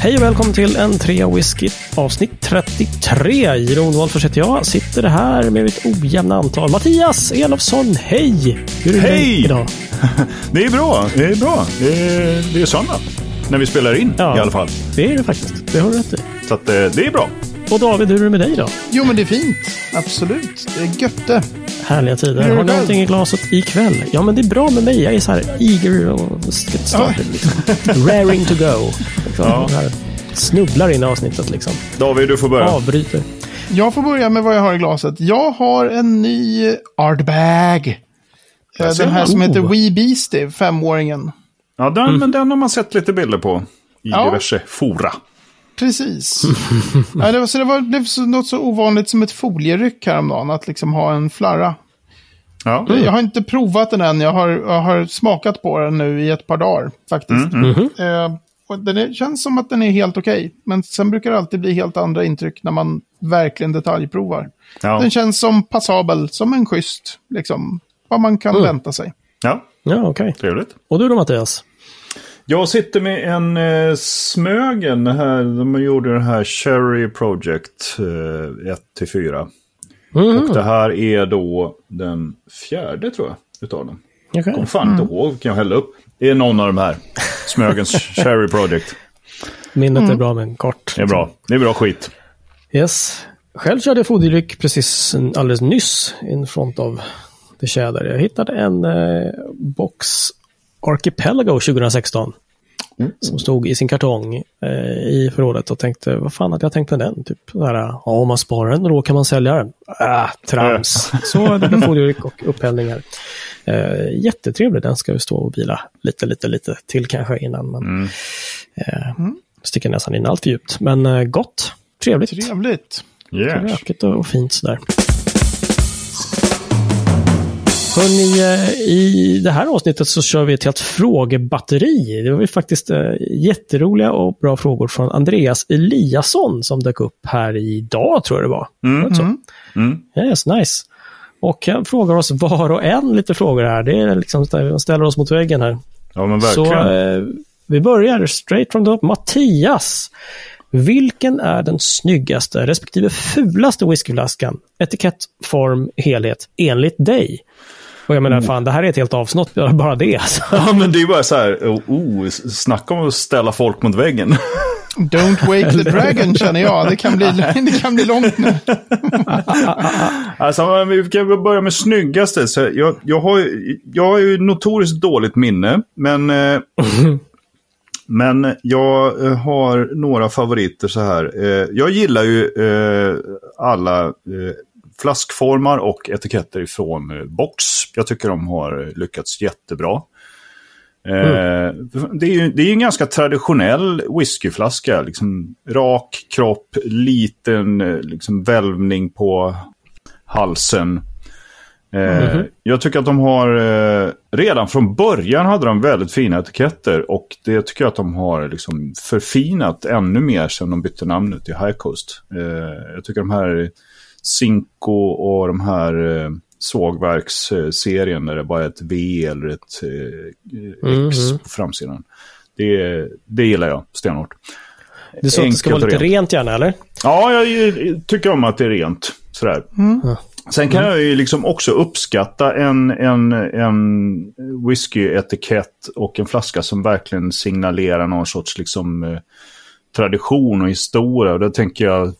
Hej och välkommen till en trea whisky avsnitt 33. Jiron Wolffers heter jag. Sitter här med ett ojämna antal. Mattias Elofsson, hej! Hur är det Hej! idag? Det är bra. Det är bra. Det är, det är söndag. När vi spelar in Ja. i alla fall. Det är det faktiskt. Det har du rätt i. Så att, eh, det är bra. Och David, hur är det med dig då? Jo, men det är fint. Absolut. Det är götte. Härliga tider. Har själv? någonting i glaset ikväll? Ja, men det är bra med mig. Jag är så här eager och get started. Liksom. Raring to go. Liksom. Ja. Snubblar in i avsnittet liksom. David, du får börja. Avbryter. Jag får börja med vad jag har i glaset. Jag har en ny Artbag. Eh, Den här man. som heter Oh. Wee Beastie, femåringen. Ja, den, men den har man sett lite bilder på. I Ja. diverse fora. Precis. ja, det var, så det var, det var så, något så ovanligt som ett folieryck häromdagen, att liksom ha en flarra. Ja. Jag har inte provat den än, jag har, jag har smakat på den nu i ett par dagar faktiskt. Eh, och den är, känns som att den är helt okej, men sen brukar det alltid bli helt andra intryck när man verkligen detaljprovar. Ja. Den känns som passabel, som en schysst, liksom, vad man kan vänta sig. ja, Ja, okej. trevligt. Och du då Mattias? Jag sitter med en eh, Smögen. Det här, de gjorde det här Cherry Project eh, 1-4. Mm. Och det här är då den fjärde tror jag. Utav dem. Okej. Kommer fan inte ihåg vilken jag hällde upp. Det är någon av de här. Smögens Cherry Project. Minnet är bra men kort. Det är bra. Det är bra skit. Yes. Själv körde jag foderlyck precis alldeles nyss in front av The Shader. Jag hittade en eh, box Archipelago 2016. Som stod i sin kartong eh, i förrådet och tänkte, vad fan hade jag tänkt med den? Typ sådär, ja om man sparar den då kan man sälja den. Äh, trams. Så det blev foderlyck och upphällningar. Eh, jättetrevlig, den ska vi stå och vila lite, lite, lite till kanske innan man eh, sticker näsan in allt för djupt. Men eh, gott, trevligt. Trevligt. Yes. Rökigt och och fint sådär. Hörrni, eh, i det här avsnittet så kör vi ett helt frågebatteri. Det var ju faktiskt eh, jätteroliga och bra frågor från Andreas Eliasson som dök upp här idag, tror jag det var. Var det så? Mm. Yes, nice. Och han frågar oss var och en lite frågor här. Det är liksom, han ställer oss mot väggen här. Ja, men Så verkligen. eh, vi börjar straight from the top. Mattias, vilken är den snyggaste respektive fulaste whiskyflaskan? Etikett, form, helhet enligt dig? Och jag menar, fan, det här är ett helt avsnitt, bara det. Alltså. Ja, men det är ju bara så här, oh, oh, snacka om att ställa folk mot väggen. Don't wake the dragon känner jag. Det kan bli, det kan bli långt nu. Alltså, vi kan börja med snyggaste. Så jag, jag, har, ju- jag har ju notoriskt dåligt minne, men, eh, men jag eh, har några favoriter så här. Eh, jag gillar ju alla flaskformar och etiketter ifrån eh, Box. Jag tycker de har lyckats jättebra. Eh, Det är ju det är en ganska traditionell whiskyflaska. Liksom rak kropp, liten eh, liksom välvning på halsen. Eh, Jag tycker att de har, redan från början hade de väldigt fina etiketter och det tycker jag att de har liksom förfinat ännu mer sen de bytte namnet till High Coast. Jag tycker de här Cinco och de här eh, sågverksserien där det bara är ett V eller ett eh, X på framsidan. Det, det gillar jag stenhårt. Det är så att det ska vara lite rent gärna, eller? Ja, jag, jag tycker om att det är rent. Sådär. Sen kan jag ju liksom också uppskatta en, en, en whisky-etikett och en flaska som verkligen signalerar någon sorts liksom, eh, tradition och historia. Och då tänker jag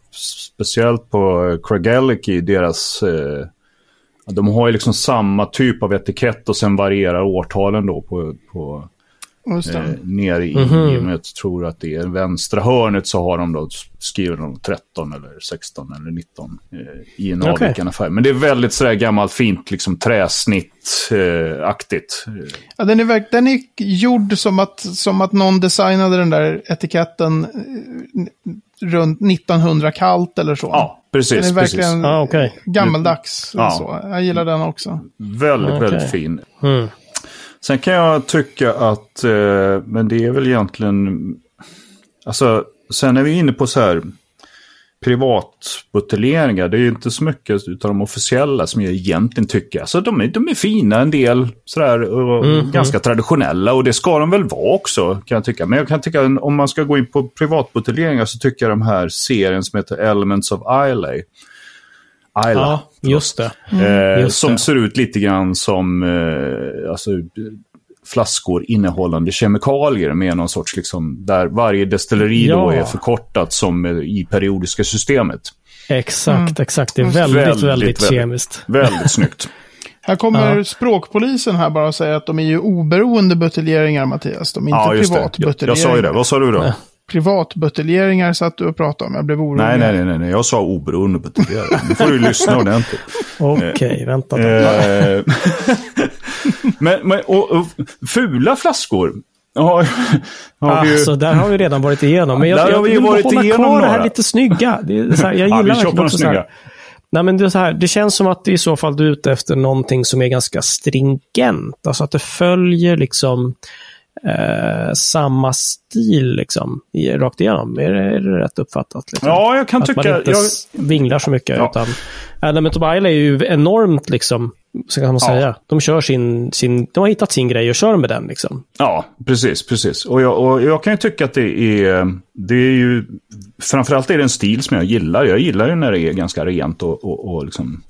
speciellt på Craigellachie, deras... Eh, de har ju liksom samma typ av etikett och sen varierar årtalen då på, på Just det. eh, ner i, i men jag tror att det är vänstra hörnet så har de då skrivit de 13 eller 16 eller 19 eh, i en Okej. avvikande färg. Men det är väldigt sådär gammalt fint liksom träsnitt-aktigt. Ja, den, är, den är gjord som att, som att någon designade den där etiketten eh, runt 1900 kallt eller så. ja, precis. den är precis. verkligen Ja, okej. gammaldags. Ja. Så. Jag gillar den också. Väldigt, Okej. väldigt fin. Mm. Sen kan jag tycka att, eh, men det är väl egentligen, alltså, sen är vi inne på så här, privatbuteljeringar. Det är ju inte så mycket av de officiella som jag egentligen tycker. Alltså de är, de är fina en del, sådär, och Mhm. ganska traditionella. Och det ska de väl vara också, kan jag tycka. Men jag kan tycka, om man ska gå in på privatbuteljeringar så tycker jag de här serien som heter Elements of Islay. Isla. Ja, just det. Eh, Just som det. ser ut lite grann som eh, alltså, flaskor innehållande kemikalier med någon sorts, liksom, där varje destilleri då Ja. är förkortat som eh, i periodiska systemet. Exakt, exakt. Det är väldigt, Väldigt, väldigt, väldigt. kemiskt. Väldigt snyggt. Här kommer Ja. språkpolisen här bara och säger att de är ju oberoende buteljeringar, Mattias. De är inte Ja, det. Jag, privatbuteljeringar. jag sa ju det. Vad sa du då? Privatbuteljeringar satt du och pratade om. Jag blev orolig. Nej, nej, nej, nej. Jag sa oberoende buteljerare. Nu får du lyssna ordentligt. Okej, vänta. då. Eh, men, men och, och, fula flaskor. Har, har ju... Alltså, där har vi redan varit igenom. Men jag, Där jag ju vill varit hålla igenom kvar det här lite snygga. Det är så här, jag Ja, gillar vi på verkligen också så här. Nej, men det, är så här, det känns som att det i så fall du är ute efter någonting som är ganska stringent. Alltså att det följer liksom eh, samma stil liksom, i, rakt igenom. Är det, är det rätt uppfattat? Liksom? Ja, jag kan att tycka... man inte Jag, vinglar så mycket. Ja. Utan Element of Isle är ju enormt, liksom, så kan man Ja. säga. De kör sin, sin, de har hittat sin grej och kör med den. Liksom. Ja, precis, precis. Och jag, och jag kan ju tycka att det är, det är ju, framförallt är det en stil som jag gillar. Jag gillar ju när det är ganska rent och, och, och liksom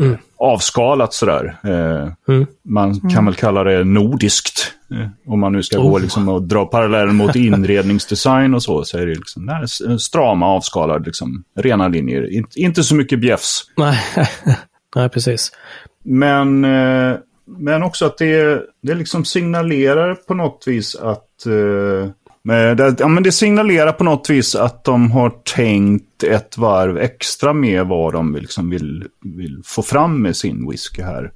eh, avskalat sådär. Eh, Mm. Man kan väl kalla det nordiskt. Eh, om man nu ska gå Oh. liksom och dra parallellen mot inredningsdesign och så, så är det liksom nej, s- strama, avskalade, liksom, rena linjer. Inte, inte så mycket bjäfs. Nej. Nej, precis. Men, eh, men också att det, det liksom signalerar på något vis att... Med det, ja, men det signalerar på något vis att de har tänkt ett varv extra med vad de liksom vill, vill få fram med sin whisky här.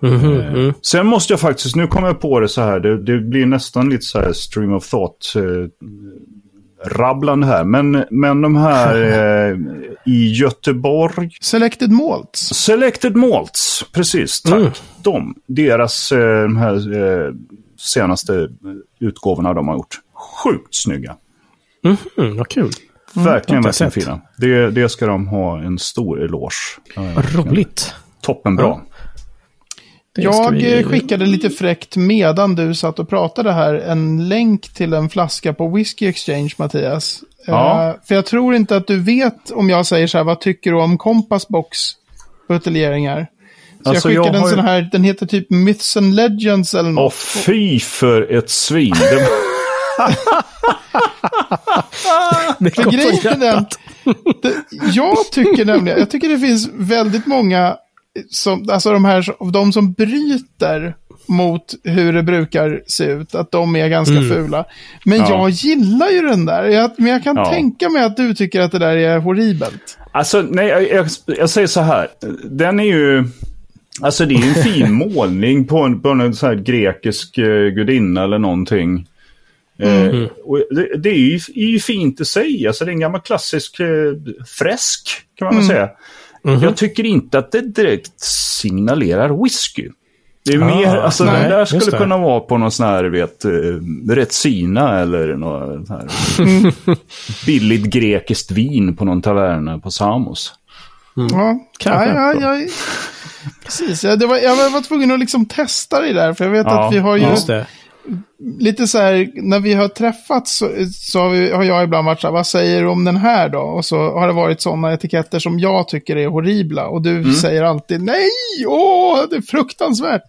Mhm, Eh, mm. Sen måste jag faktiskt, nu kommer jag på det så här, det, det blir nästan lite så här stream of thought. Eh, rabblande här, men, men de här eh, i Göteborg, Selected Malts. Selected Malts, precis. Tack. Mm. De, deras eh, de här eh, senaste utgåvorna de har gjort. Sjukt snygga. Mm, vad kul. Verkligen, har verkligen jag fina. Det, det ska de ha en stor eloge. Ja, ja, roligt. Toppen bra. Det ska Jag vi- skickade lite fräckt medan du satt och pratade här en länk till en flaska på Whiskey Exchange, Mattias. Ja. Eh, för jag tror inte att du vet om jag säger så här, vad tycker du om Compass Box buteljeringar? Så Alltså, jag jag skickade har en sån här, den heter typ Myths and Legends eller Åh något. fy för ett svin. Det, grejen är den, jag tycker nämligen, jag tycker det finns väldigt många, som, alltså de här, av de som bryter mot hur det brukar se ut, att de är ganska fula. Men Ja. jag gillar ju den där, jag, men jag kan Ja. tänka mig att du tycker att det där är horribelt. Alltså, nej, jag, jag, jag säger så här. Den är ju... Alltså det är ju en fin målning på en, på en sån här grekisk eh, gudinna eller någonting. Eh, och det, det är, ju, är ju fint i sig. Alltså det är en gammal klassisk eh, fresk kan man väl säga. Jag tycker inte att det direkt signalerar whisky. Det är Ah, mer, alltså nej, det där skulle kunna vara på någon sån här, vet, eh, Retsina eller något här billigt grekiskt vin på någon taverna på Samos. Ja, Kanske. ja, ja, ja, precis. Ja, det var, jag var tvungen att liksom testa det där, för jag vet Ja, att vi har ju Just det. Lite så här, när vi har träffats så, så har, vi, har jag ibland varit så här, vad säger du om den här då? Och så har det varit sådana etiketter som jag tycker är horribla. Och du Mm. säger alltid, nej, åh, det är fruktansvärt.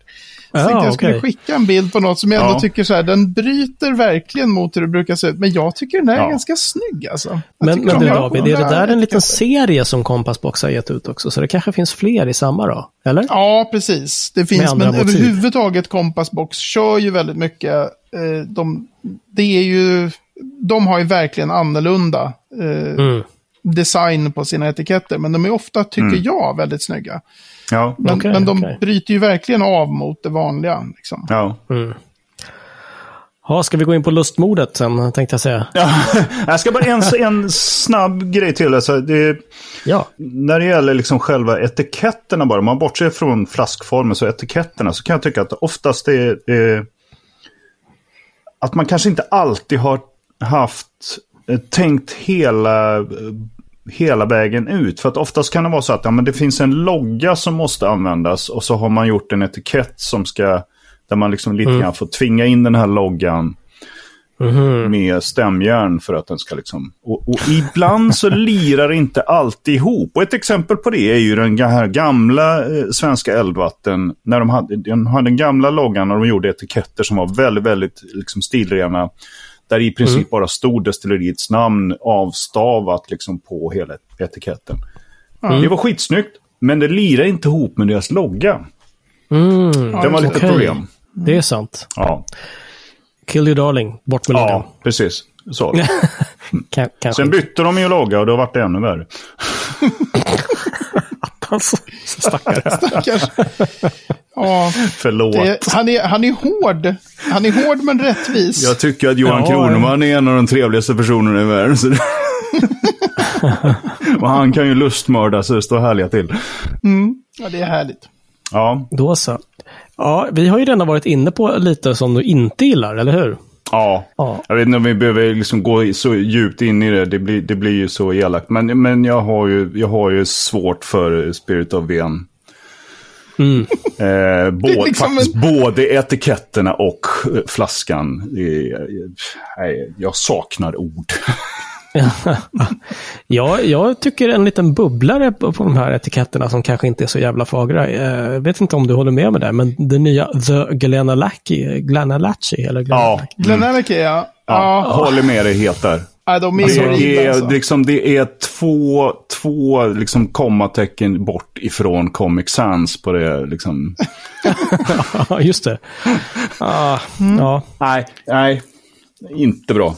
Så Ja, jag skulle skicka en bild på något som jag ändå Ja. tycker så här, den bryter verkligen mot hur det brukar se ut. Men jag tycker den här är Ja. ganska snygg alltså. Jag Men, men du jag- David, är det där en liten serie som Kompassbox har gett ut också? Så det kanske finns fler i samma då? Eller? Ja, precis. Det finns, men motiv. överhuvudtaget Kompassbox kör ju väldigt mycket. Eh, de, det är ju, de har ju verkligen annorlunda eh, Mm. design på sina etiketter. Men de är ofta, tycker jag, väldigt snygga. Ja, Men, Okej, men de okej. bryter ju verkligen av mot det vanliga. Liksom. ja. Ja, ska vi gå in på lustmordet sen, tänkte jag säga. Ja, jag ska bara en, en snabb grej till. Alltså, det, Ja. när det gäller liksom själva etiketterna bara, om man bortser från flaskformen så etiketterna så kan jag tycka att oftast är eh, att man kanske inte alltid har haft eh, tänkt hela, eh, hela vägen ut. För att oftast kan det vara så att ja, men det finns en logga som måste användas och så har man gjort en etikett som ska, där man liksom lite grann får tvinga in den här loggan med stämjärn för att den ska liksom... Och, och ibland så lirar det inte alltid ihop. Och ett exempel på det är ju den här gamla eh, svenska Eldvatten. När de hade, de hade den gamla loggan och de gjorde etiketter som var väldigt, väldigt liksom stilrena. Där i princip bara stod destilleriets namn avstavat liksom på hela etiketten. Det var skitsnyggt, men det lirade inte ihop med deras logga. Mm, Det var lite okej. problem. Det är sant. Ja, Kill you darling, bort med loggan. ja precis. Så. Kanske. Sen bytte de ju logga och då vart det ännu värre. Alltså, stackare. Stackars. Ja, Förlåt. det, han, är, han är hård. Han är hård men rättvis. Jag tycker att Johan Ja, Kroneman är en av de trevligaste personerna i världen. Så det... och han kan ju lustmörda så det står härliga till. Ja, det är härligt. Ja, Då så. Ja, vi har ju redan varit inne på lite som du inte gillar, eller hur? ja. Ja. Jag vet inte om vi behöver liksom gå så djupt in i det. Det blir, det blir ju så elakt. Men, men jag, har ju, jag har ju svårt för Spirit of Ven. Mm. Eh, både, liksom faktiskt både etiketterna och eh, flaskan. Nej, jag saknar ord. Ja, jag tycker en liten bubblare på, på de här etiketterna som kanske inte är så jävla fagra. Eh, Jag vet inte om du håller med mig där, men det nya The Glenalachy, Glenalachy, eller Ja, Glenalachy. Glenellica, ja. ja, Ja, håller med dig helt där. Ja, de är Det horribla är, alltså. liksom, det är två, två liksom, kommatecken bort ifrån Comic Sans på det. Liksom. Ja, just det. Ah, Ja, Nej, nej, inte bra.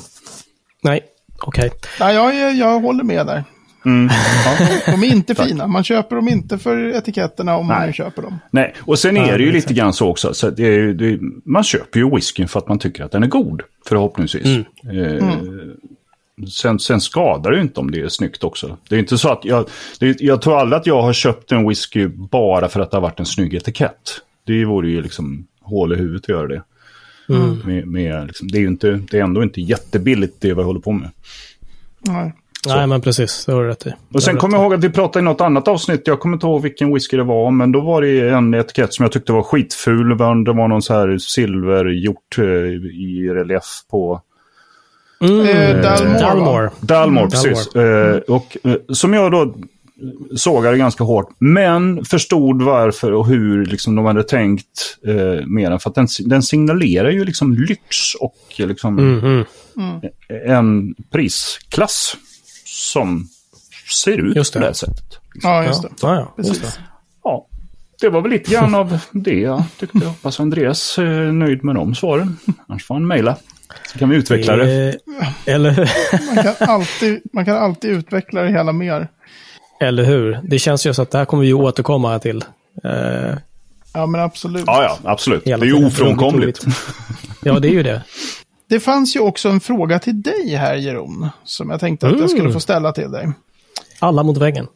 nej, okej. Ja, jag, jag håller med där. Mm. Ja. De är inte fina. Man köper dem inte för etiketterna om man Nej. nu köper dem. Nej, och sen är det ju det lite grann så också. Så det är, ju- det, man köper ju whiskyn för att man tycker att den är god, förhoppningsvis. Eh, Sen, sen skadar det ju inte om det är snyggt också. Det är inte så att jag, det, jag tror aldrig att jag har köpt en whisky bara för att det har varit en snygg etikett. Det vore ju liksom hål i huvudet att göra det. Med, med, liksom, det, är ju inte, det är ändå inte jättebilligt det vi håller på med. Nej. Nej, men precis. Det har du rätt i. Och sen kommer jag ihåg att vi pratade i något annat avsnitt, jag kommer inte ihåg vilken whisky det var, men då var det en etikett som jag tyckte var skitful. Det var någon så här silvergjort eh, i relief på Mm. Eh, Dalmore, Dalmore. Dalmore, Mm, precis. Eh, och, eh, som jag då sågade ganska hårt, men förstod varför och hur liksom, de hade tänkt eh, med den. För att den, den signalerar ju liksom lyx och liksom Mhm. en prisklass som ser ut Just på det. det här sättet. Ja, just det. Ja, ja, just det. Precis. Ja, det var väl lite grann av det jag tyckte. Jag hoppas Andreas är nöjd med de svaren. Annars får han mejla. Så kan vi utveckla det. Eh, Eller? Man kan, alltid, man kan alltid utveckla det hela mer. Eller hur? Det känns ju så att det här kommer vi återkomma till. Eh, Ja, men absolut. Ja, ja, absolut. Det hela är ju ofrånkomligt. Ja, det är ju det. Det fanns ju också en fråga till dig här, Jeroen, som jag tänkte att jag skulle Mm. få ställa till dig. Alla mot väggen.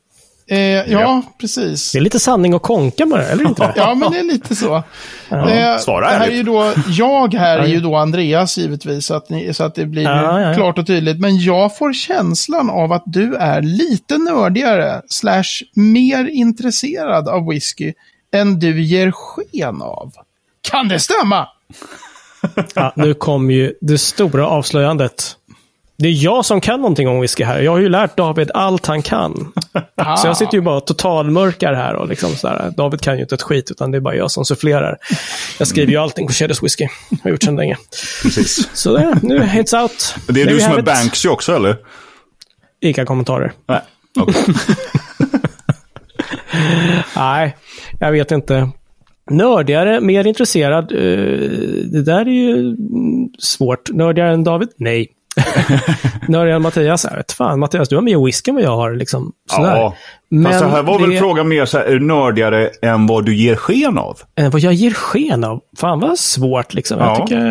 Eh, ja, Ja. precis. Det är lite sanning och konka med det, eller inte? Ja, men det är lite så. Eh, svara det här är ju då, jag här är ju då Andreas givetvis, så att, ni, så att det blir Ja, klart och tydligt. Men jag får känslan av att du är lite nördigare, slash mer intresserad av whisky, än du ger sken av. Kan det stämma? Nu kom ju det stora avslöjandet. Det är jag som kan någonting om whisky här. Jag har ju lärt David allt han kan. Ah. Så jag sitter ju bara och totalmörkar här. Och liksom sådär. David kan ju inte ett skit, utan det är bara jag som sufflerar. Jag skriver ju allting på Kedjas Whisky. Har gjort sedan länge. Precis. Så det, nu, it's out. Det är There du som är. Banksy också, eller? Inga kommentarer. Nej. okej. Nej, jag vet inte. Nördigare, mer intresserad. eh, det där är ju mm, svårt. Nördigare än David? Nej. Än Mattias? Jag vet fan, Mattias, du har mer whisky än vad jag har. Liksom, sådär. Ja. Men Fast det här var väl det- frågan mer så här, nördigare än vad du ger sken av? Eh, vad jag ger sken av. Fan vad svårt liksom. Ja. Jag tycker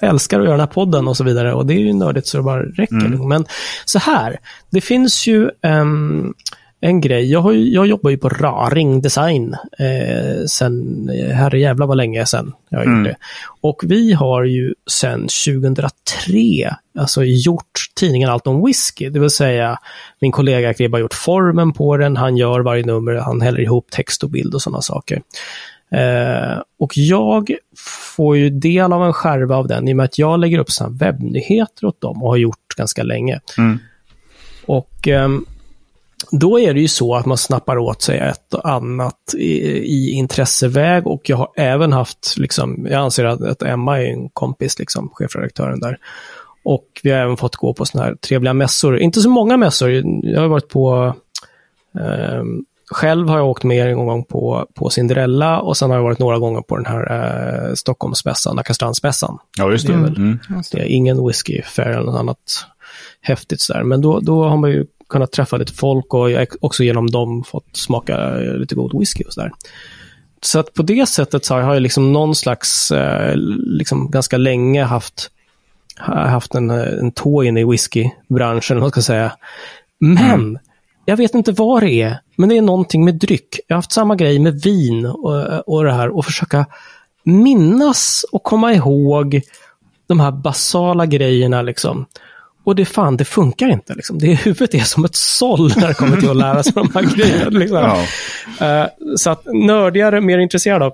jag älskar att göra den här podden och så vidare. Och det är ju nördigt så det bara räcker. Mm. liksom. Men så här, det finns ju ehm, en grej. Jag, har, jag jobbar ju på Raring Design eh, sen, herrejävlar vad länge sen jag mm. gjort det. Och vi har ju sen 2003 alltså gjort tidningen Allt om Whisky, det vill säga min kollega Kribbe har gjort formen på den, han gör varje nummer, han häller ihop text och bild och sådana saker. Eh, och jag får ju del av en skärva av den i och med att jag lägger upp sådana webbnyheter åt dem och har gjort ganska länge. Mm. Och eh, då är det ju så att man snappar åt sig ett och annat i, i intresseväg och jag har även haft, liksom, jag anser att, att Emma är en kompis, liksom, chefredaktören där. Och vi har även fått gå på sådana här trevliga mässor. Inte så många mässor, jag har varit på eh, själv har jag åkt med en gång på, på Cinderella och sen har jag varit några gånger på den här eh, Stockholmsmässan, Nackastrandmässan. Ja, just det. Det är, väl, mm. det är ingen whisky fair eller något annat häftigt sådär. Men då, då har man ju kunnat träffa lite folk och jag också genom dem fått smaka lite god whisky och sådär. Så att på det sättet så har jag liksom någon slags, eh, liksom ganska länge haft, haft en, en tå inne i whiskybranschen, vad ska jag säga. Men mm. jag vet inte vad det är, men det är någonting med dryck. Jag har haft samma grej med vin och, och det här och försöka minnas och komma ihåg de här basala grejerna liksom. Och det fan, det funkar inte. Liksom. Det, huvudet är som ett såll när det kommer till att lära sig de här grejerna. Liksom. Ja. Uh, så att nördigare, mer intresserade av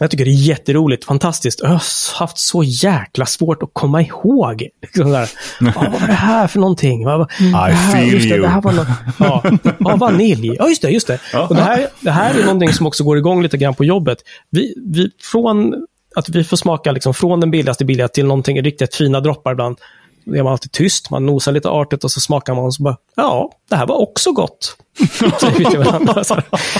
jag tycker det är jätteroligt, fantastiskt. Jag har haft så jäkla svårt att komma ihåg. Liksom där. Ah, vad var det här för någonting? Vad, I här, feel det, you. Det här var något, ja, ja, vanilj. Ja, just det. Just det. Och det, här, det här är någonting som också går igång lite grann på jobbet. Vi, vi, från att vi får smaka liksom från den billigaste billiga till någonting riktigt fina droppar ibland är man alltid tyst, man nosar lite artigt och så smakar man och så bara, ja, det här var också gott.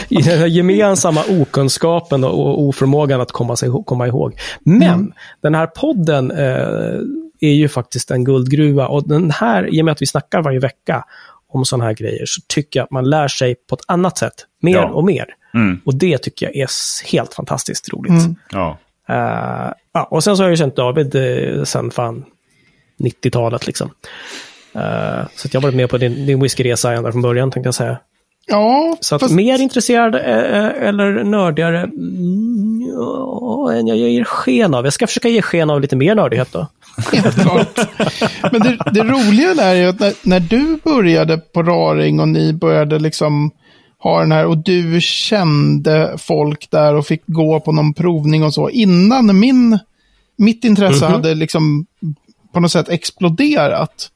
I den här gemensamma okunskapen och oförmågan att komma, sig, komma ihåg. Men mm. den här podden eh, är ju faktiskt en guldgruva och den här, i och med att vi snackar varje vecka om sådana här grejer, så tycker jag att man lär sig på ett annat sätt, mer ja. och mer. Mm. Och det tycker jag är helt fantastiskt roligt. Mm. Ja. Uh, ja, och sen så har jag känt David uh, sen fan 90-talet. Liksom. Uh, så jag har varit med på din, din whiskyresa ända från början, tänkte jag säga. Ja, så att fast... mer intresserad uh, eller nördigare mm, ja, än jag ger sken av. Jag ska försöka ge sken av lite mer nördighet då. Men det, det roliga där är att när, när, du började på Raring och ni började liksom ha den här och du kände folk där och fick gå på någon provning och så. Innan min, mitt intresse mm -hmm. hade liksom på något sätt exploderat.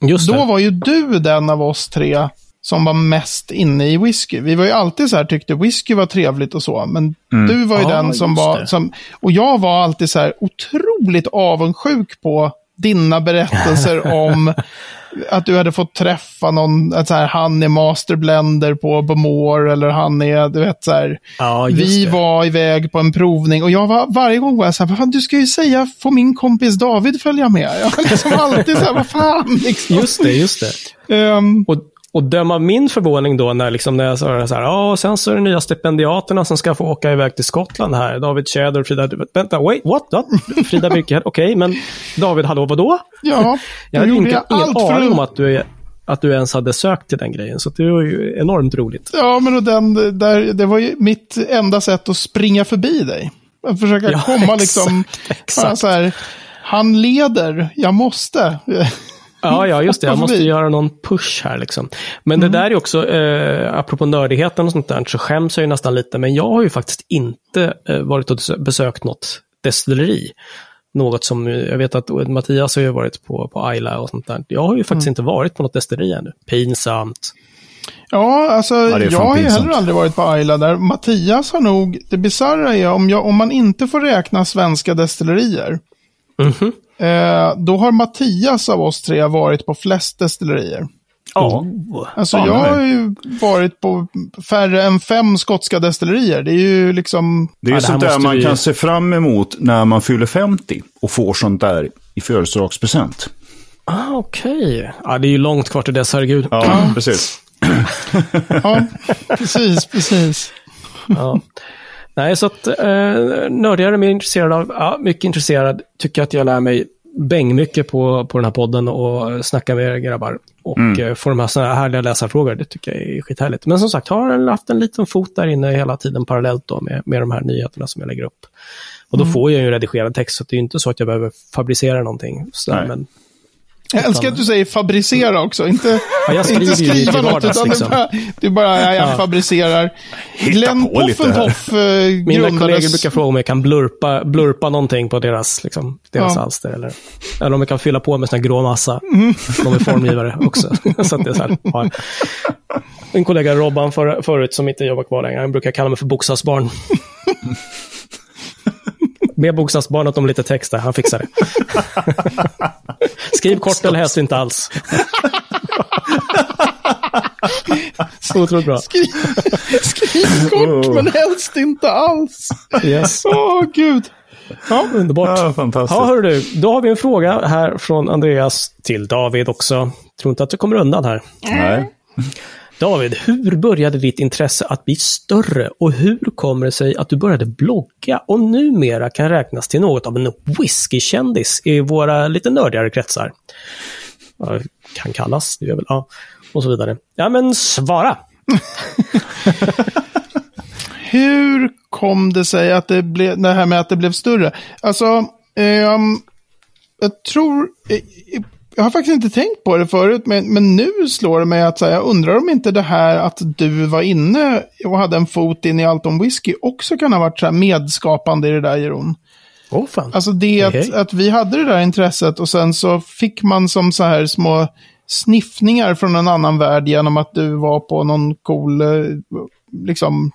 Just Då var ju du den av oss tre som var mest inne i whisky. Vi var ju alltid så här, tyckte whisky var trevligt och så, men mm. du var ju ah, den som var, som, och jag var alltid så här otroligt avundsjuk på dina berättelser om att du hade fått träffa någon, att så här, han är masterblender på Bomore eller han är, du vet så här, ja, vi det. var iväg på en provning och jag var, varje gång var jag så här, vad fan, du ska ju säga, får min kompis David följa med? Jag var liksom alltid så här, vad fan, liksom. Just det, just det. Um, och, och döma min förvåning då när, liksom, när jag sa så här, ja, och sen så är det nya stipendiaterna som ska få åka iväg till Skottland här. David Tjäder och Frida, vänta, wait, what? what? Frida Birkehed, okej, okay, men David, hallå, vadå? Ja, jag hade inte en aning om att du, att du ens hade sökt till den grejen, så det var ju enormt roligt. Ja, men och den, där, det var ju mitt enda sätt att springa förbi dig. Att försöka ja, komma exakt, liksom, exakt. Så här, han leder, jag måste. Ja, ja, just det. Jag måste göra någon push här liksom. Men mm. det där är också, eh, apropå nördigheten och sånt där, så skäms jag ju nästan lite. Men jag har ju faktiskt inte eh, varit och besökt något destilleri. Något som, jag vet att Mattias har ju varit på, på Ayla och sånt där. Jag har ju faktiskt mm. inte varit på något destilleri ännu. Pinsamt. Ja, alltså ja, jag har ju heller aldrig varit på Ayla där. Mattias har nog, det bisarra är om, jag, om man inte får räkna svenska destillerier. Mm -hmm. Eh, då har Mattias av oss tre varit på flest destillerier. Ja. Alltså jag har ju varit på färre än fem skotska destillerier. Det är ju liksom... Det är ju sånt där man vi... kan se fram emot när man fyller 50 och får sånt där i födelsedagspresent. Ah, Okej. Okay. Ja, det är ju långt kvar till dess, herregud. Ja, precis. ja, precis, precis. ja. Nej, så att eh, nördigare, mer intresserad av, ja, mycket intresserad, tycker att jag lär mig bäng mycket på, på den här podden och snacka med er grabbar. Och mm. få de här såna här härliga läsarfrågor, det tycker jag är skithärligt. Men som sagt, har haft en liten fot där inne hela tiden parallellt då med, med de här nyheterna som jag lägger upp. Och då mm. får jag ju redigerad text, så det är inte så att jag behöver fabricera någonting. Så, men jag älskar att du säger fabricera också, inte, ja, jag inte skriva något, utan liksom. bara, du bara, ja, jag ja. fabricerar. Glenn Poffenhoff eh, Mina grundades... kollegor brukar fråga om jag kan blurpa, blurpa någonting på deras, liksom, deras ja. alster. Eller, eller om jag kan fylla på med sån här grå massa. Mm. De är formgivare också. så att det är så här, ja. En kollega Robban för, förut, som inte jobbar kvar längre, han brukar kalla mig för bokstavsbarn. Be bokstavsbarnet om lite text där, han fixar det. Skriv kort eller helst inte alls. Så otroligt bra. Skriv, skriv kort men helst inte alls. Yes. Åh, oh, gud. Ja, underbart. Ja, fantastiskt. Ja, hör du. Då har vi en fråga här från Andreas till David också. Tror inte att du kommer undan här. Nej. David, hur började ditt intresse att bli större och hur kommer det sig att du började blogga och numera kan räknas till något av en whiskykändis i våra lite nördigare kretsar? Ja, kan kallas, det gör väl, ja, och så vidare. Ja, men svara! hur kom det sig att det blev, det här med att det blev större? Alltså, um, jag tror, jag har faktiskt inte tänkt på det förut, men, men nu slår det mig att här, jag undrar om inte det här att du var inne och hade en fot in i allt om whisky också kan ha varit så medskapande i det där, Jeroen. Oh, fan. Alltså det att, hey. att vi hade det där intresset och sen så fick man som så här små sniffningar från en annan värld genom att du var på någon cool, eh, liksom,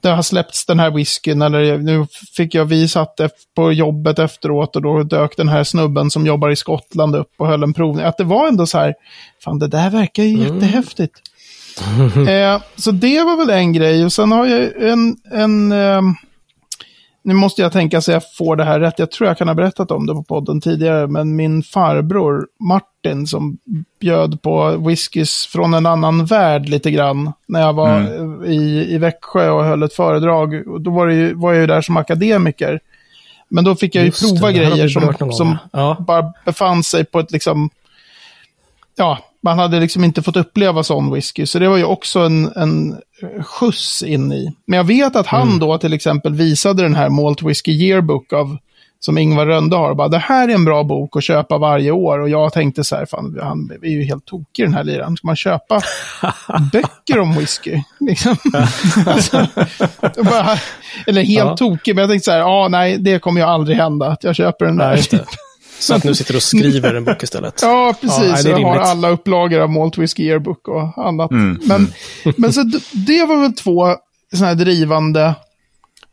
det har släppts den här whiskyn, eller nu fick jag, vi satt på jobbet efteråt och då dök den här snubben som jobbar i Skottland upp och höll en provning. Att det var ändå så här, fan det där verkar ju mm. jättehäftigt. eh, så det var väl en grej och sen har jag en, en eh, nu måste jag tänka så jag får det här rätt. Jag tror jag kan ha berättat om det på podden tidigare, men min farbror Martin som bjöd på whiskys från en annan värld lite grann när jag var mm. i, i Växjö och höll ett föredrag. Då var, ju, var jag ju där som akademiker. Men då fick jag ju Just prova det, grejer som, som ja. bara befann sig på ett liksom, ja, man hade liksom inte fått uppleva sån whisky. Så det var ju också en, en skjuts in i. Men jag vet att han mm. då till exempel visade den här Malt Whisky Yearbook av, som Ingvar Rönde har. Bara, det här är en bra bok att köpa varje år. Och jag tänkte så här, fan, han är ju helt tokig den här liran. Ska man köpa böcker om whisky? Liksom. alltså, bara, eller helt ja. tokig, men jag tänkte så här, ja nej, det kommer ju aldrig hända att jag köper den där. Nej, så att nu sitter du och skriver en bok istället. Ja, precis. Ja, jag har alla upplagor av Malt Whisky Yearbook och annat. Mm. Men, men så det var väl två sådana här drivande.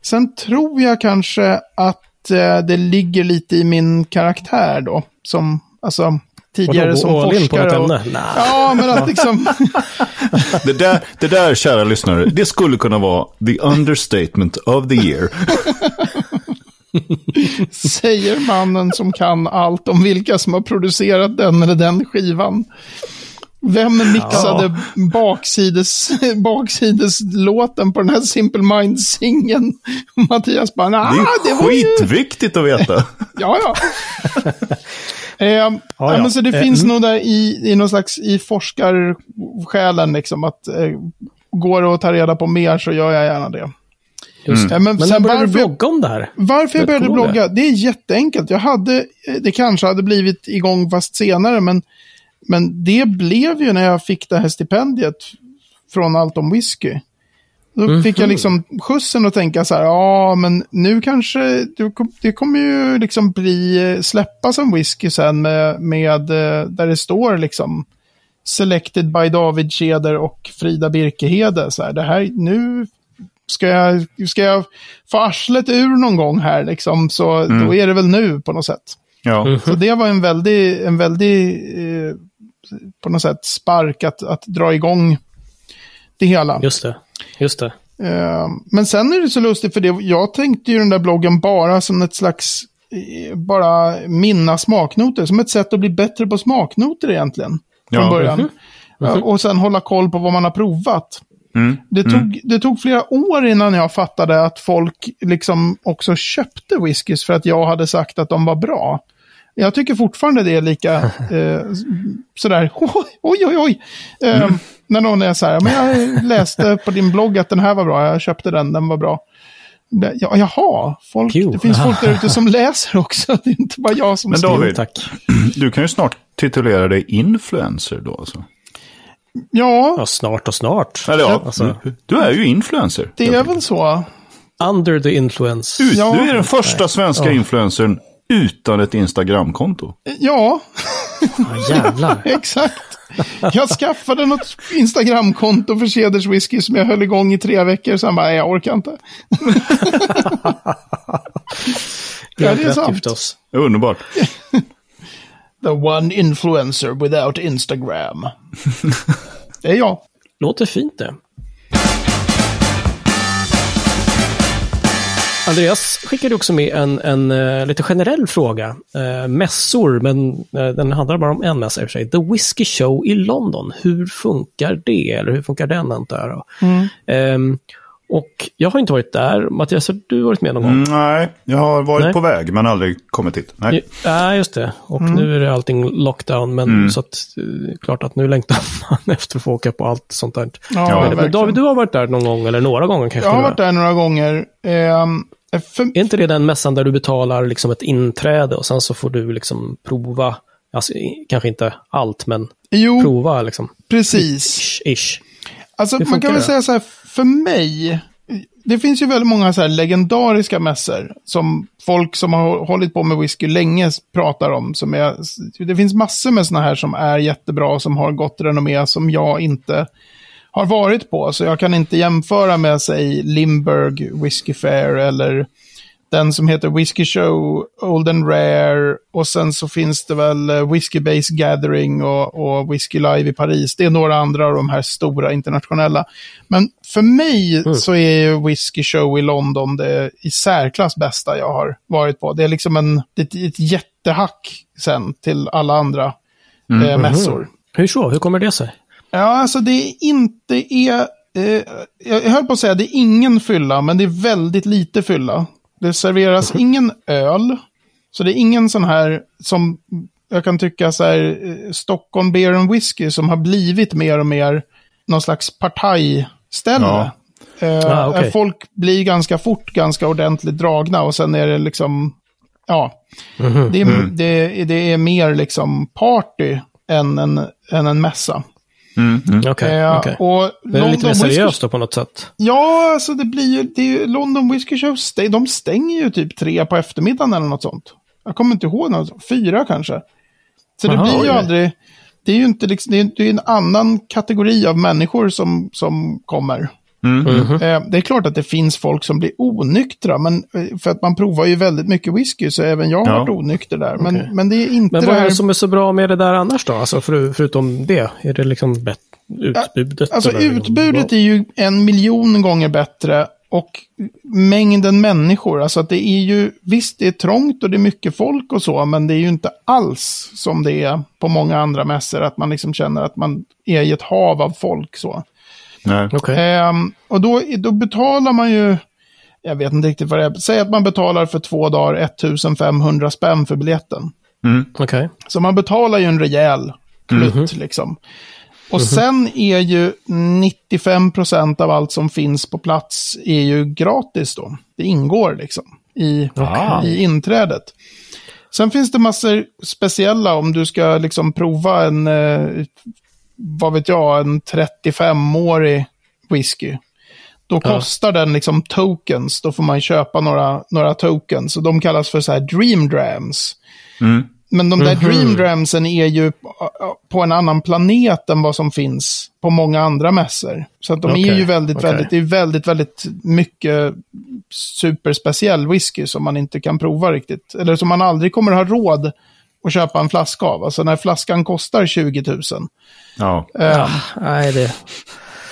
Sen tror jag kanske att eh, det ligger lite i min karaktär då. Som, alltså, tidigare Vadå, som forskare. Och, ja, men att liksom... det, där, det där, kära lyssnare, det skulle kunna vara the understatement of the year. Säger mannen som kan allt om vilka som har producerat den eller den skivan. Vem mixade ja. baksides, baksideslåten på den här Simple Minds-singeln? Mattias bara, nah, det är det skitviktigt ju... att veta. ja, ja. eh, ja, ja. Men så det eh, finns mm. nog där i, i någon slags i forskarsjälen, liksom, att eh, går det att ta reda på mer så gör jag gärna det. Just mm. Men, men sen började du blogga om det här? Varför jag började blogga? Det är jätteenkelt. Jag hade, det kanske hade blivit igång fast senare, men, men det blev ju när jag fick det här stipendiet från Allt om whisky. Då mm. fick jag liksom skjutsen att tänka så här, ja men nu kanske, det kommer ju liksom bli, släppas en whisky sen med, med där det står liksom Selected by David Keder och Frida Birkehede. Så här, det här, nu ska jag, ska jag få arslet ur någon gång här, liksom, så mm. då är det väl nu på något sätt. Ja. Mm Så det var en väldig, en väldig eh, på något sätt spark att, att dra igång det hela. Just det, just det. Eh, men sen är det så lustigt, för det, jag tänkte ju den där bloggen bara som ett slags, eh, bara minna smaknoter, som ett sätt att bli bättre på smaknoter egentligen. Från ja. början. Mm -hmm. Och sen hålla koll på vad man har provat. Mm. Det, tog, mm. det tog flera år innan jag fattade att folk liksom också köpte whiskys för att jag hade sagt att de var bra. Jag tycker fortfarande det är lika eh, sådär, oj, oj, oj. Eh, mm. När någon är så här, men jag läste på din blogg att den här var bra, jag köpte den, den var bra. Ja, jaha, folk, det finns folk där ute som läser också. Det är inte bara jag som Men David, tack. du kan ju snart titulera dig influencer då alltså. Ja. ja snart och snart. Eller ja, alltså. du är ju influencer. Det är väl så. Under the influence. Du, ja. du är den första Nej. svenska ja. influencern utan ett Instagramkonto. Ja. Ah, jävlar. Exakt. Jag skaffade något Instagramkonto för Ceders Whisky som jag höll igång i tre veckor. Sen bara, jag orkar inte. ja, det är sant. Underbart. The one influencer without Instagram. Det är jag. Låter fint det. Andreas skickade också med en, en uh, lite generell fråga. Uh, mässor, men uh, den handlar bara om en mässa i och för sig. The Whiskey Show i London. Hur funkar det? Eller hur funkar den antar jag? Mm. Um, och jag har inte varit där. Mattias, har du varit med någon gång? Mm, nej, jag har varit nej. på väg men aldrig kommit dit. Nej, ja, just det. Och mm. nu är det allting lockdown. Men mm. så att, klart att nu längtar man efter att få åka på allt sånt där. Ja, men David, du har varit där någon gång eller några gånger kanske? Jag har varit där några gånger. Um, för... Är inte det den mässan där du betalar liksom ett inträde och sen så får du liksom prova, alltså, kanske inte allt, men jo, prova liksom? Precis. Ish. ish. Alltså man kan väl säga så här, för mig, det finns ju väldigt många så här legendariska mässor som folk som har hållit på med whisky länge pratar om. Som är, det finns massor med sådana här som är jättebra, som har gott renommé, som jag inte har varit på. Så jag kan inte jämföra med, säg, Limburg Whiskey Fair eller den som heter Whiskey Show, Old and Rare och sen så finns det väl eh, Whiskey Base Gathering och, och Whiskey Live i Paris. Det är några andra av de här stora internationella. Men för mig mm. så är ju Whiskey Show i London det i särklass bästa jag har varit på. Det är liksom en, ett, ett jättehack sen till alla andra mm. eh, mässor. Mm. Hur så? Hur kommer det sig? Ja, alltså det inte är... Eh, jag höll på att säga det är ingen fylla, men det är väldigt lite fylla. Det serveras ingen öl. Så det är ingen sån här som jag kan tycka så här eh, Stockholm Beer and Whiskey som har blivit mer och mer någon slags partajställe. Ja. Eh, ah, okay. Folk blir ganska fort ganska ordentligt dragna och sen är det liksom, ja, mm -hmm. det, är, mm. det, det, är mer liksom party än en, än en mässa. Mm, mm. Okay, eh, okay. Och det är lite mer seriöst då på något sätt. Ja, alltså det blir ju, det är ju London Whiskey Show, de stänger ju typ tre på eftermiddagen eller något sånt. Jag kommer inte ihåg, något, fyra kanske. Så Aha, det blir ju oj. aldrig, det är ju inte liksom, det är, det är en annan kategori av människor som, som kommer. Mm. Mm -hmm. Det är klart att det finns folk som blir onyktra, men eh, för att man provar ju väldigt mycket whisky, så även jag har ja. varit onykter där. Men, okay. men det är inte Men vad det här... är det som är så bra med det där annars då? Alltså för, förutom det, är det liksom bättre? Utbudet? Alltså utbudet är ju en miljon gånger bättre och mängden människor, alltså att det är ju, visst det är trångt och det är mycket folk och så, men det är ju inte alls som det är på många andra mässor, att man liksom känner att man är i ett hav av folk så. Nej. Okay. Ehm, och då, då betalar man ju, jag vet inte riktigt vad det är, säg att man betalar för två dagar 1500 spänn för biljetten. Mm. Okay. Så man betalar ju en rejäl klutt mm -hmm. liksom. Och mm -hmm. sen är ju 95% av allt som finns på plats är ju gratis då. Det ingår liksom i, okay. i inträdet. Sen finns det massor speciella om du ska liksom prova en eh, vad vet jag, en 35-årig whisky. Då ja. kostar den liksom tokens, då får man köpa några, några tokens. Och de kallas för så här dream drams. Mm. Men de där mm -hmm. dream dramsen är ju på en annan planet än vad som finns på många andra mässor. Så att de okay. är ju väldigt, okay. väldigt, det är väldigt, väldigt mycket superspeciell whisky som man inte kan prova riktigt. Eller som man aldrig kommer ha råd att köpa en flaska av. Alltså när flaskan kostar 20 000. Ja. Um, nej, det...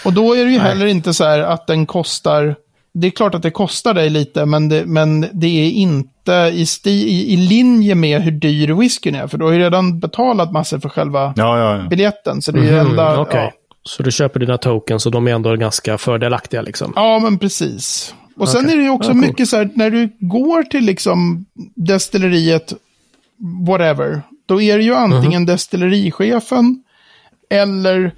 Och då är det ju nej. heller inte så här att den kostar... Det är klart att det kostar dig lite, men det, men det är inte i, sti, i, i linje med hur dyr whiskyn är. För du har ju redan betalat massor för själva ja, ja, ja. biljetten. Så det är ju mm, enda... Okay. Så du köper dina tokens och de är ändå ganska fördelaktiga liksom? Ja, men precis. Och sen är det ju också ja, mycket så här, när du går till liksom destilleriet whatever. Då är det ju antingen destillerichefen eller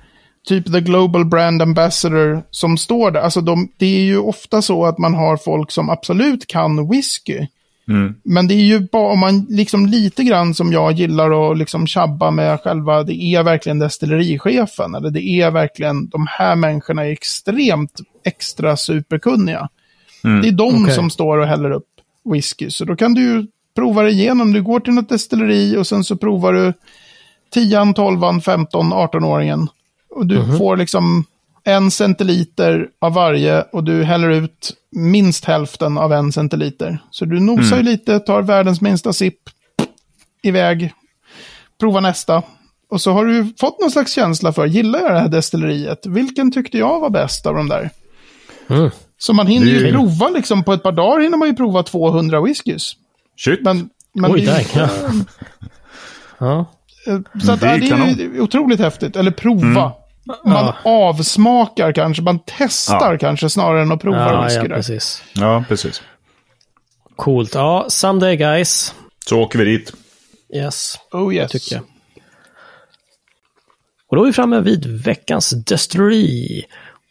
typ the global brand ambassador som står där. Alltså de, det är ju ofta så att man har folk som absolut kan whisky. Men det är ju bara om man liksom lite grann som jag gillar att liksom tjabba med själva, det är verkligen destillerichefen. Eller det är verkligen, de här människorna är extremt extra superkunniga. Det är de Okej. som står och häller upp whisky. Så då kan du ju prova det igenom. Du går till något destilleri och sen så provar du 10, 12, 15, 18-åringen. Och du får liksom en centiliter av varje och du häller ut minst hälften av en centiliter. Så du nosar ju lite, tar världens minsta sipp, iväg, prova nästa. Och så har du fått någon slags känsla för, gillar jag det här destilleriet? Vilken tyckte jag var bäst av de där? Mm. Så man hinner ju- prova, liksom på ett par dagar hinner man ju prova 200 whiskys. Shit. Men, men Oj, det, där. Ja. ja. Så att, Det är ja, det är ju otroligt häftigt. Eller prova. Man avsmakar kanske, man testar Ja. kanske snarare än att prova Ja, whisky. ja, precis. Ja, precis. Coolt. Ja, someday guys. Så åker vi dit. Yes, Oh yes. tycker jag. Och då är vi framme vid veckans destilleri.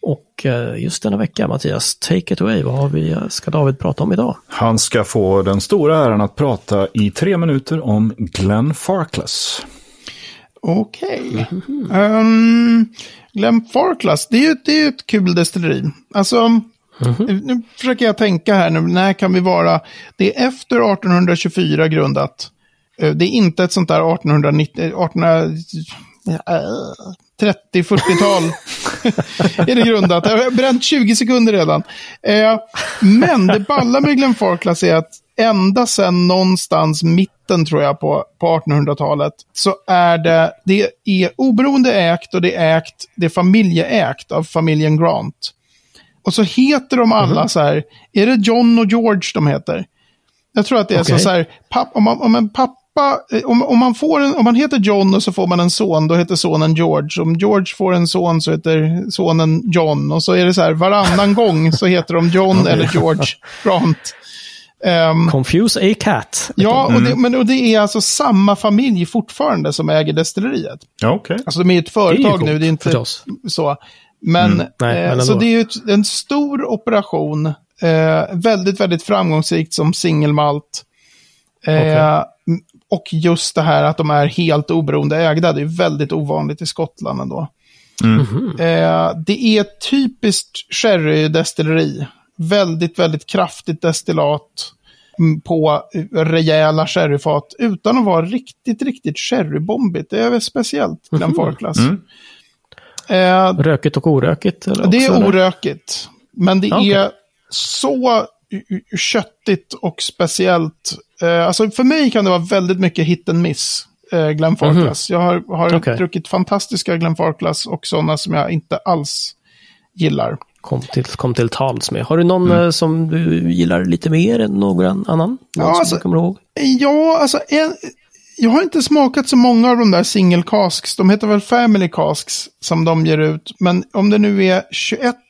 Och eh, just denna vecka, Mattias, take it away. Vad har vi, eh, ska David prata om idag? Han ska få den stora äran att prata i tre minuter om Glenn Farkless. Okej. Ehm, Glenn Farclas, det är ju det är ett kul destilleri. Alltså, nu försöker jag tänka här nu, när kan vi vara? Det är efter 1824 grundat. Eh, Det är inte ett sånt där 1890, 1800, äh, 30-40-tal är det grundat. Jag har bränt 20 sekunder redan. Eh, men det balla med Glenn Farclas är att ända sedan någonstans mitten tror jag på, på 1800-talet så är det, det är oberoende ägt och det är ägt, det är familjeägt av familjen Grant. Och så heter de alla så här, är det John och George de heter? Jag tror att det är så, Okej. så här, papp, om, om en pappa, eh, om, om, man får en, om man heter John och så får man en son, då heter sonen George. Om George får en son så heter sonen John. Och så är det så här, varannan gång så heter de John eller George Grant. Ehm, Confuse a cat. ja, och det, men och det är alltså samma familj fortfarande som äger destilleriet. Ja, okej. Alltså de är ett Det är företag nu, det är inte förstås. så. Men, Nej, eh, så det är ju ett, en stor operation. Eh, väldigt, väldigt framgångsrikt som singelmalt. Eh, Okej. Och just det här att de är helt oberoende ägda, det är väldigt ovanligt i Skottland ändå. Eh, det är ett typiskt sherrydestilleri. Väldigt, väldigt kraftigt destillat mm, på rejäla sherryfat utan att vara riktigt, riktigt sherrybombigt. Det är väl speciellt, Glenn Farclas. Eh, Rökigt och orökigt? Eller det också, är eller? orökigt. Men det Ja, okej. är så köttigt och speciellt. Eh, alltså för mig kan det vara väldigt mycket hit and miss. Eh, Glenn Farclas. Jag har, har Mhm. Okej. druckit fantastiska Glenn Farclas och sådana som jag inte alls gillar. Kom till, kom till tals med. Har du någon eh, som du gillar lite mer än någon annan? Någon Ja, alltså-? Ja, alltså en, jag har inte smakat så många av de där single casks. De heter väl family casks som de ger ut. Men om det nu är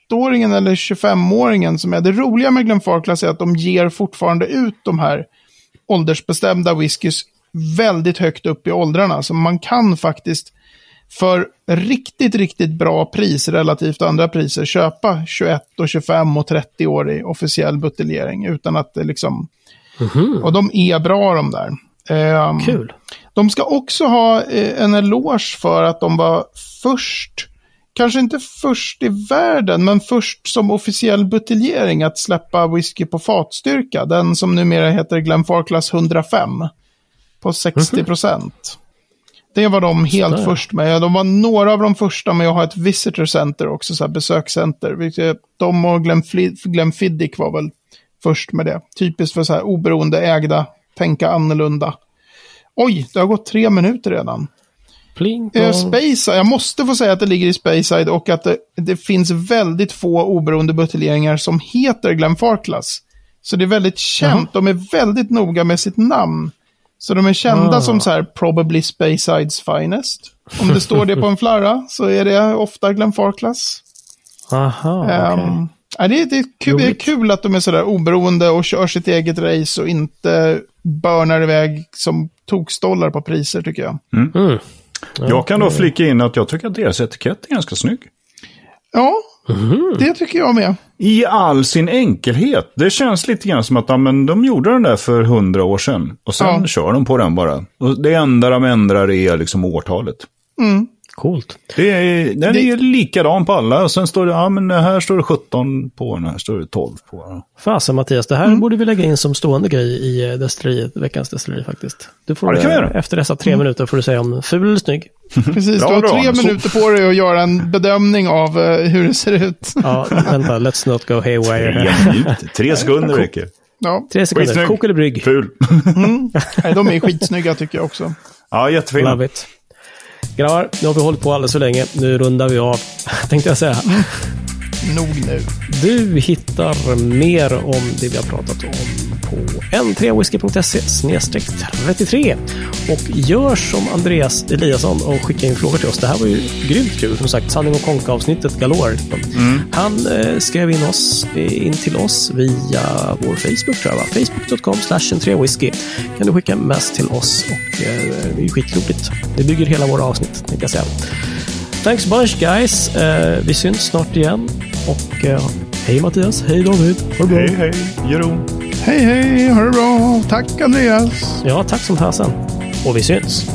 21-åringen eller 25-åringen som är det roliga med Glenn Farclas är att de ger fortfarande ut de här åldersbestämda whiskys väldigt högt upp i åldrarna. Så man kan faktiskt för riktigt, riktigt bra pris relativt andra priser köpa 21 och 25 och 30 år i officiell buteljering utan att det liksom... Och de är bra de där. Ehm, Kul. de ska också ha eh, en eloge för att de var först, kanske inte först i världen, men först som officiell buteljering att släppa whisky på fatstyrka. Den som numera heter Glen Farclas 105 på 60 procent. Det var de helt Sådär. först med. De var några av de första med att ha ett visitor center också, så här besökscenter. De och Fiddick var väl först med det. Typiskt för så här oberoende ägda, tänka annorlunda. Oj, det har gått tre minuter redan. Pling Eh. Speyside, jag måste få säga att det ligger i Speyside och att det, det finns väldigt få oberoende buteljeringar som heter Glenn Farclas. Så det är väldigt känt, de är väldigt noga med sitt namn. Så de är kända Ah. som så här probably Speysides finest. Om det står det på en flarra så är det ofta Glenn Farclas. Aha, okej. Ehm, Ja, det, är, det, är kul, det är kul att de är sådär oberoende och kör sitt eget race och inte börnar iväg som tokstollar på priser tycker jag. Mm. Jag kan då flika in att jag tycker att deras etikett är ganska snygg. Ja, det tycker jag med. I all sin enkelhet. Det känns lite grann som att ja, men de gjorde den där för hundra år sedan. Och sen Ja. kör de på den bara. Och det enda de ändrar är liksom årtalet. Coolt. Det är, den Det- är likadan på alla. Och sen står det, ja men här står det 17 på den, här står det 12 på den. Fasen Mattias, det här borde vi lägga in som stående grej i eh, destilleriet, veckans destilleri faktiskt. Du får, Ja, det kan vi eh, göra. Efter dessa tre minuter får du säga om ful eller snygg. Precis, Bra, du har bra. tre Så- minuter på dig att göra en bedömning av eh, hur det ser ut. Ja, vänta, let's not go haywire. Tre minuter, tre sekunder räcker. Ja. Tre sekunder, Skitsnygg. kok eller brygg. Ful. Nej, de är skitsnygga tycker jag också. Ja, jättefina. Love it. Grabbar, nu har vi hållit på alldeles för länge. Nu rundar vi av, tänkte jag säga. Nog nu. Du hittar mer om det vi har pratat om på n3whisky.se 33 och gör som Andreas Eliasson och skicka in frågor till oss. Det här var ju grymt kul. Som sagt, Sanning och Konka-avsnittet galore. Han eh, skrev in, oss, eh, in till oss via vår Facebook, tror jag. Facebook.com slash n3whisky kan du skicka mess till oss och eh, det är ju skitroligt. Det bygger hela våra avsnitt, tänkte jag säga. Thanks bunch guys. Eh, vi syns snart igen. Och eh, hej Mattias, hej David. Ha det bra. Hej, hej, Jeroen. Hej, hej, ha det bra. Tack Andreas. Ja, tack som fasen. Och vi syns.